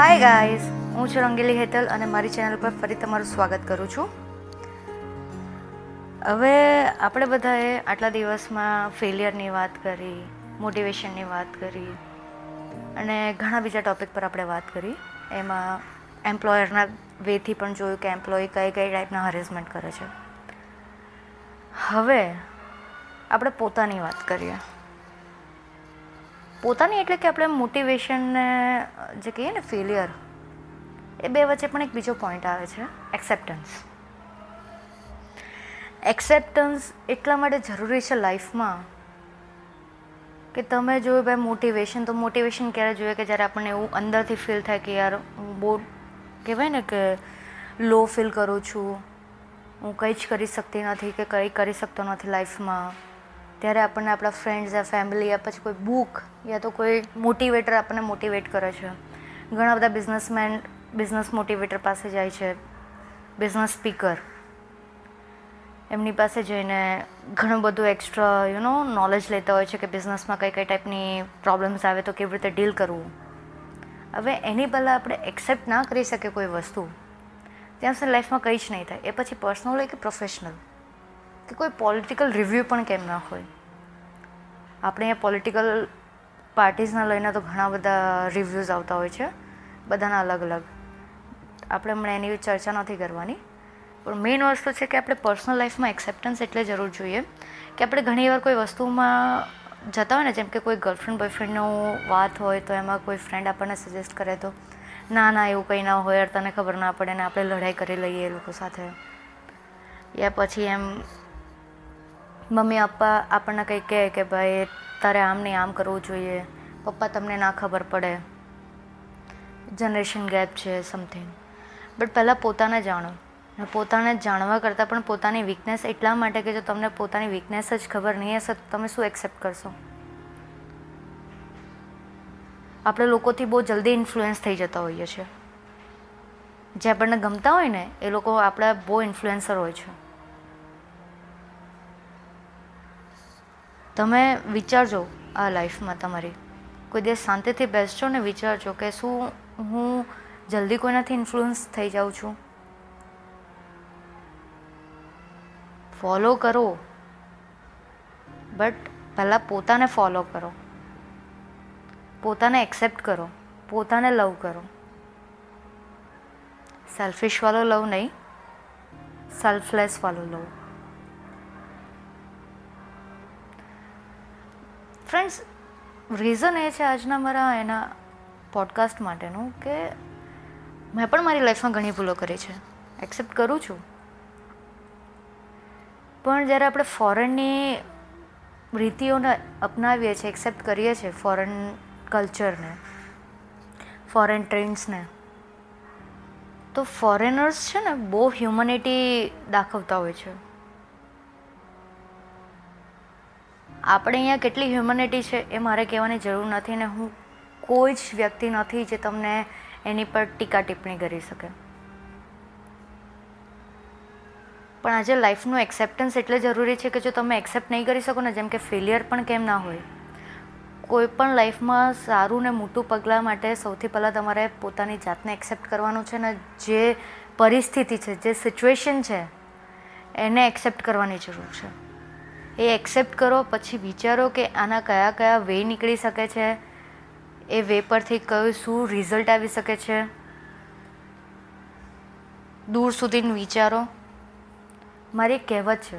Hi guys હું છું રંગીલી હેતલ અને મારી ચેનલ પર ફરી તમારું સ્વાગત કરું છું. હવે આપણે બધાએ આટલા દિવસમાં ફેલિયરની વાત કરી મોટિવેશનની વાત કરી, અને ઘણા બીજા ટૉપિક પર આપણે વાત કરી. એમાં એમ્પ્લોયરના વેથી પણ જોયું કે એમ્પ્લોય કઈ કઈ ટાઈપના હરેસમેન્ટ કરે છે. હવે આપણે પોતાની વાત કરીએ. પોતાની એટલે કે આપણે મોટિવેશનને જે કહીએ ને ફેલિયર એ બે વચ્ચે પણ એક બીજો પોઈન્ટ આવે છે એક્સેપ્ટન્સ એક્સેપ્ટન્સ એટલા માટે જરૂરી છે લાઈફમાં કે તમે જોયું ભાઈ મોટિવેશન તો મોટિવેશન ક્યારે જોઈએ કે જ્યારે આપણને એવું અંદરથી ફીલ થાય કે યાર, હું બહુ, કહેવાય ને કે લો ફીલ કરું છું. હું કંઈ જ કરી શકતી નથી કે કંઈ કરી શકતો નથી લાઈફમાં ત્યારે આપણને આપણા ફ્રેન્ડ્સ યા ફેમિલી યા પછી કોઈ બુક યા તો કોઈ મોટિવેટર આપણને મોટિવેટ કરે છે. ઘણા બધા બિઝનેસમેન બિઝનેસ મોટિવેટર પાસે જાય છે. બિઝનેસ સ્પીકર એમની પાસે જઈને ઘણું બધું એક્સ્ટ્રા યુ નો નોલેજ લેતા હોય છે કે બિઝનેસમાં કઈ કઈ ટાઈપની પ્રોબ્લેમ્સ આવે તો કેવી રીતે ડીલ કરવું. હવે એની પહેલાં આપણે એક્સેપ્ટ ના કરી શકીએ કોઈ વસ્તુ, ત્યાં સુધી લાઈફમાં કંઈ જ નહીં થાય. એ પછી પર્સનલ હોય કે પ્રોફેશનલ કે કોઈ પોલિટિકલ રિવ્યૂ પણ કેમ ના હોય? આપણે અહીંયા પોલિટિકલ પાર્ટીઝના લઈને તો ઘણા બધા રિવ્યૂઝ આવતા હોય છે, બધાના અલગ અલગ. આપણે હમણાં એની ચર્ચા નથી કરવાની. પણ મેઇન વસ્તુ છે કે આપણે પર્સનલ લાઈફમાં એક્સેપ્ટન્સ એટલે જરૂર જોઈએ. કે આપણે ઘણીવાર કોઈ વસ્તુમાં જતા હોય ને, જેમ કે કોઈ ગર્લફ્રેન્ડ બોયફ્રેન્ડનું વાત હોય તો એમાં કોઈ ફ્રેન્ડ આપણને સજેસ્ટ કરે તો, ના ના, એવું કંઈ ના હોય તને ખબર ના પડે ને આપણે લડાઈ કરી લઈએ એ લોકો સાથે. યા પછી એમ મમ્મી પપ્પા આપણને કંઈ કહે કે ભાઈ, તારે આમ નહીં આમ કરવું જોઈએ. પપ્પા તમને ના ખબર પડે. જનરેશન ગેપ છે સમથિંગ બટ પહેલાં પોતાને જાણો. અને પોતાને જાણવા કરતાં પણ પોતાની વીકનેસ એટલા માટે કે જો તમને પોતાની વીકનેસ જ ખબર નહીં હશે, તો તમે શું એક્સેપ્ટ કરશો? આપણે લોકોથી બહુ જલ્દી ઇન્ફ્લુઅન્સ થઈ જતા હોઈએ છીએ. જે આપણને ગમતા હોય ને, એ લોકો આપણા બહુ ઇન્ફ્લુએન્સર હોય છે. તમે વિચારજો આ લાઈફમાં તમારી. કોઈ દિવસ શાંતિથી બેસજો ને વિચારજો કે શું હું જલ્દી કોઈનાથી ઇન્ફ્લુઅન્સ થઈ જાઉં છું. ફોલો કરો. બટ પહેલાં પોતાને ફોલો કરો. પોતાને એક્સેપ્ટ કરો. પોતાને લવ કરો. સેલ્ફિશવાળો લવ નહીં. સેલ્ફલેસવાળો લવ ફ્રેન્ડ્સ રીઝન એ છે આજના મારા એના પોડકાસ્ટ માટેનું કે મેં પણ મારી લાઈફમાં ઘણી ભૂલો કરી છે. એક્સેપ્ટ કરું છું. પણ જ્યારે આપણે ફોરેનની રીતિઓને અપનાવીએ છીએ એક્સેપ્ટ કરીએ છીએ ફોરેન કલ્ચરને ફોરેન ટ્રેન્ડ્સને તો ફોરેનર્સ છે ને બહુ હ્યુમનિટી દાખવતા હોય છે. આપણે અહીંયા કેટલી હ્યુમનિટી છે એ મારે કહેવાની જરૂર નથી ને હું કોઈ જ વ્યક્તિ નથી જે તમને એની પર ટીકા ટિપ્પણી કરી શકે. પણ આજે લાઈફનું એક્સેપ્ટન્સ એટલે જરૂરી છે કે જો તમે એક્સેપ્ટ નહીં કરી શકો ને જેમ કે ફેલિયર પણ કેમ ના હોય, કોઈ પણ લાઈફમાં સારું ને મોટું પગલાં માટે સૌથી પહેલાં તમારે પોતાની જાતને એક્સેપ્ટ કરવાનું છે ને જે પરિસ્થિતિ છે, જે સિચ્યુએશન છે, એને એક્સેપ્ટ કરવાની જરૂર છે. એ એક્સેપ્ટ કરો, પછી વિચારો કે આના કયા કયા વે નીકળી શકે છે. એ વે પરથી કયું શું રિઝલ્ટ આવી શકે છે. દૂર સુધીનું વિચારો. મારી એક કહેવત છે.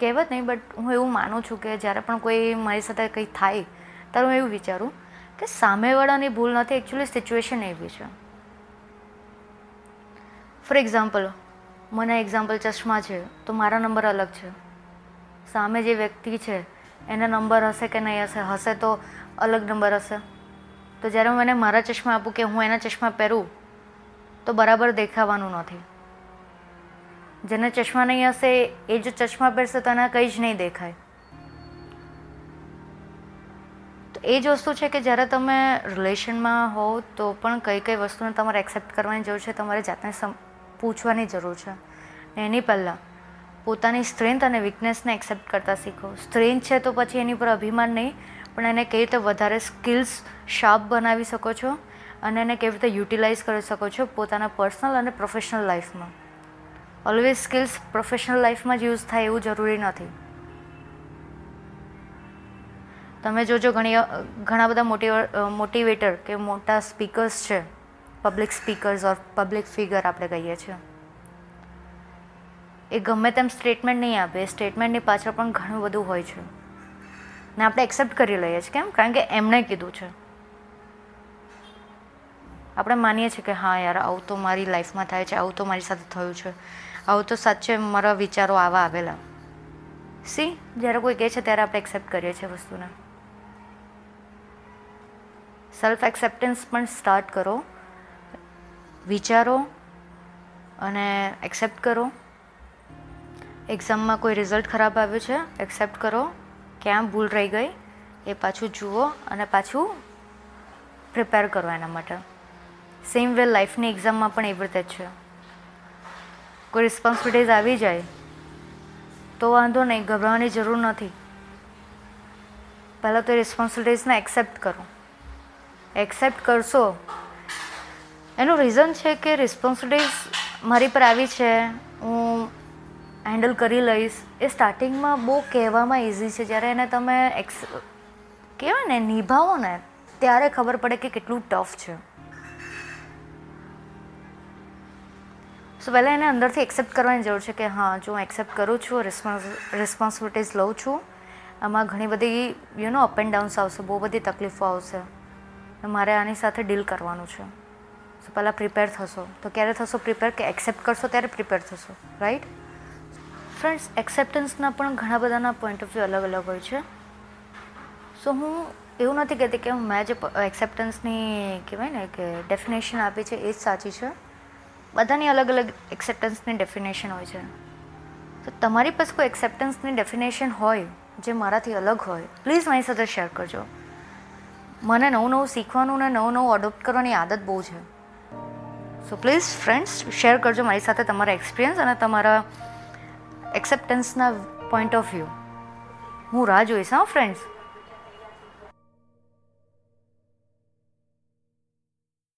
કહેવત નહીં, બટ હું એવું માનું છું કે જ્યારે પણ કોઈ મારી સાથે કંઈ થાય, ત્યારે હું એવું વિચારું કે સામેવાળાની ભૂલ નથી એકચ્યુઅલી સિચ્યુએશન એવી છે. ફોર એક્ઝામ્પલ મને એક્ઝામ્પલ ચશ્મા છે, તો મારા નંબર અલગ છે. સામે જે વ્યક્તિ છે, એના નંબર હશે કે નહીં હશે? હશે તો અલગ નંબર હશે. તો જ્યારે હું એને મારા ચશ્મા આપું કે હું એના ચશ્મા પહેરું, તો બરાબર દેખાવાનું નથી. જેને ચશ્મા નહીં હશે, એ જો ચશ્મા પહેરશે, તો એના કંઈ જ નહીં દેખાય. તો એ જ વસ્તુ છે કે જ્યારે તમે રિલેશનમાં હો તો પણ કઈ કઈ વસ્તુને તમારે એક્સેપ્ટ કરવાની જરૂર છે, તમારે જાતને પૂછવાની જરૂર છે. એની પહેલાં પોતાની સ્ટ્રેન્થ અને વીકનેસને એક્સેપ્ટ કરતા શીખો. સ્ટ્રેન્થ છે તો પછી એની પર અભિમાન નહીં, પણ એને કઈ રીતે વધારે સ્કિલ્સ શાર્પ બનાવી શકો છો અને એને કેવી રીતે યુટિલાઇઝ કરી શકો છો પોતાના પર્સનલ અને પ્રોફેશનલ લાઈફમાં ઓલવેઝ સ્કિલ્સ પ્રોફેશનલ લાઈફમાં જ યુઝ થાય એવું જરૂરી નથી. તમે જોજો ઘણી, ઘણા બધા મોટી મોટિવેટર કે મોટા સ્પીકર્સ છે. Public speakers or public figure આપણે કહીએ છીએ. એ ગમે તેમ સ્ટેટમેન્ટ નહીં આપે સ્ટેટમેન્ટની પાછળ પણ ઘણું બધું હોય છે. ને આપણે એક્સેપ્ટ કરી લઈએ છીએ, કેમ? કારણ કે એમણે કીધું છે. આપણે માનીએ છીએ કે હા યાર, આવું તો મારી લાઈફમાં થાય છે, આવું તો મારી સાથે થયું છે. આવું તો સાચે મારા વિચારો આવા આવેલા. સી જ્યારે કોઈ કહે છે ત્યારે આપણે એક્સેપ્ટ કરીએ છીએ વસ્તુને. સેલ્ફ એક્સેપ્ટન્સ પણ સ્ટાર્ટ કરો. વિચારો અને એક્સેપ્ટ કરો. એક્ઝામમાં કોઈ રિઝલ્ટ ખરાબ આવ્યું છે એક્સેપ્ટ કરો. ક્યાં ભૂલ રહી ગઈ. એ પાછું જુઓ અને પાછું પ્રિપેર કરો એના માટે. સેમ વે લાઈફની એક્ઝામમાં પણ એવી રીતે જ છે. કોઈ રિસ્પોન્સિબિલિટીઝ આવી જાય, તો વાંધો નહીં, ગભરાવાની જરૂર નથી. પહેલાં તો એ રિસ્પોન્સિબિલિટીઝને એક્સેપ્ટ કરો. એક્સેપ્ટ કરશો. એનું રીઝન છે કે રિસ્પોન્સિબિલિટીઝ મારી પર આવી છે. હું હેન્ડલ કરી લઈશ. એ સ્ટાર્ટિંગમાં બહુ કહેવામાં ઇઝી છે. જ્યારે એને તમે એક્સ કહેવાય ને, નિભાવો ને, ત્યારે ખબર પડે કે કેટલું ટફ છે. સો પહેલાં એને અંદરથી એક્સેપ્ટ કરવાની જરૂર છે કે, હા, જો હું એક્સેપ્ટ કરું છું રિસ્પોન્સ રિસ્પોન્સિબિલિટીઝ લઉં છું. આમાં ઘણી બધી you know up and downs આવશે, બહુ બધી તકલીફો આવશે. મારે આની સાથે ડીલ કરવાનું છે. સો પહેલાં પ્રિપેર થશો. તો ક્યારે થશો? પ્રિપેર કે એક્સેપ્ટ કરશો, ત્યારે પ્રિપેર થશો. રાઈટ ફ્રેન્ડ્સ એક્સેપ્ટન્સના પણ ઘણા બધાના પોઈન્ટ ઓફ વ્યૂ અલગ અલગ હોય છે. સો હું એવું નથી કહેતી કે મેં જે એક્સેપ્ટન્સની કહેવાય ને કે ડેફિનેશન આપી છે, એ જ સાચી છે. બધાની અલગ અલગ એક્સેપ્ટન્સની ડેફિનેશન હોય છે. તો તમારી પાસે કોઈ એક્સેપ્ટન્સની ડેફિનેશન હોય, જે મારાથી અલગ હોય પ્લીઝ મારી સાથે શેર કરજો. મને નવું નવું શીખવાનું ને નવું નવું અડોપ્ટ કરવાની આદત બહુ છે. સો પ્લીઝ ફ્રેન્ડ્સ શેર કરજો મારી સાથે તમારા એક્સપિરિયન્સ અને તમારા એક્સેપ્ટન્સના પોઈન્ટ ઓફ વ્યૂ હું રાહ જોઈશ હા ફ્રેન્ડ્સ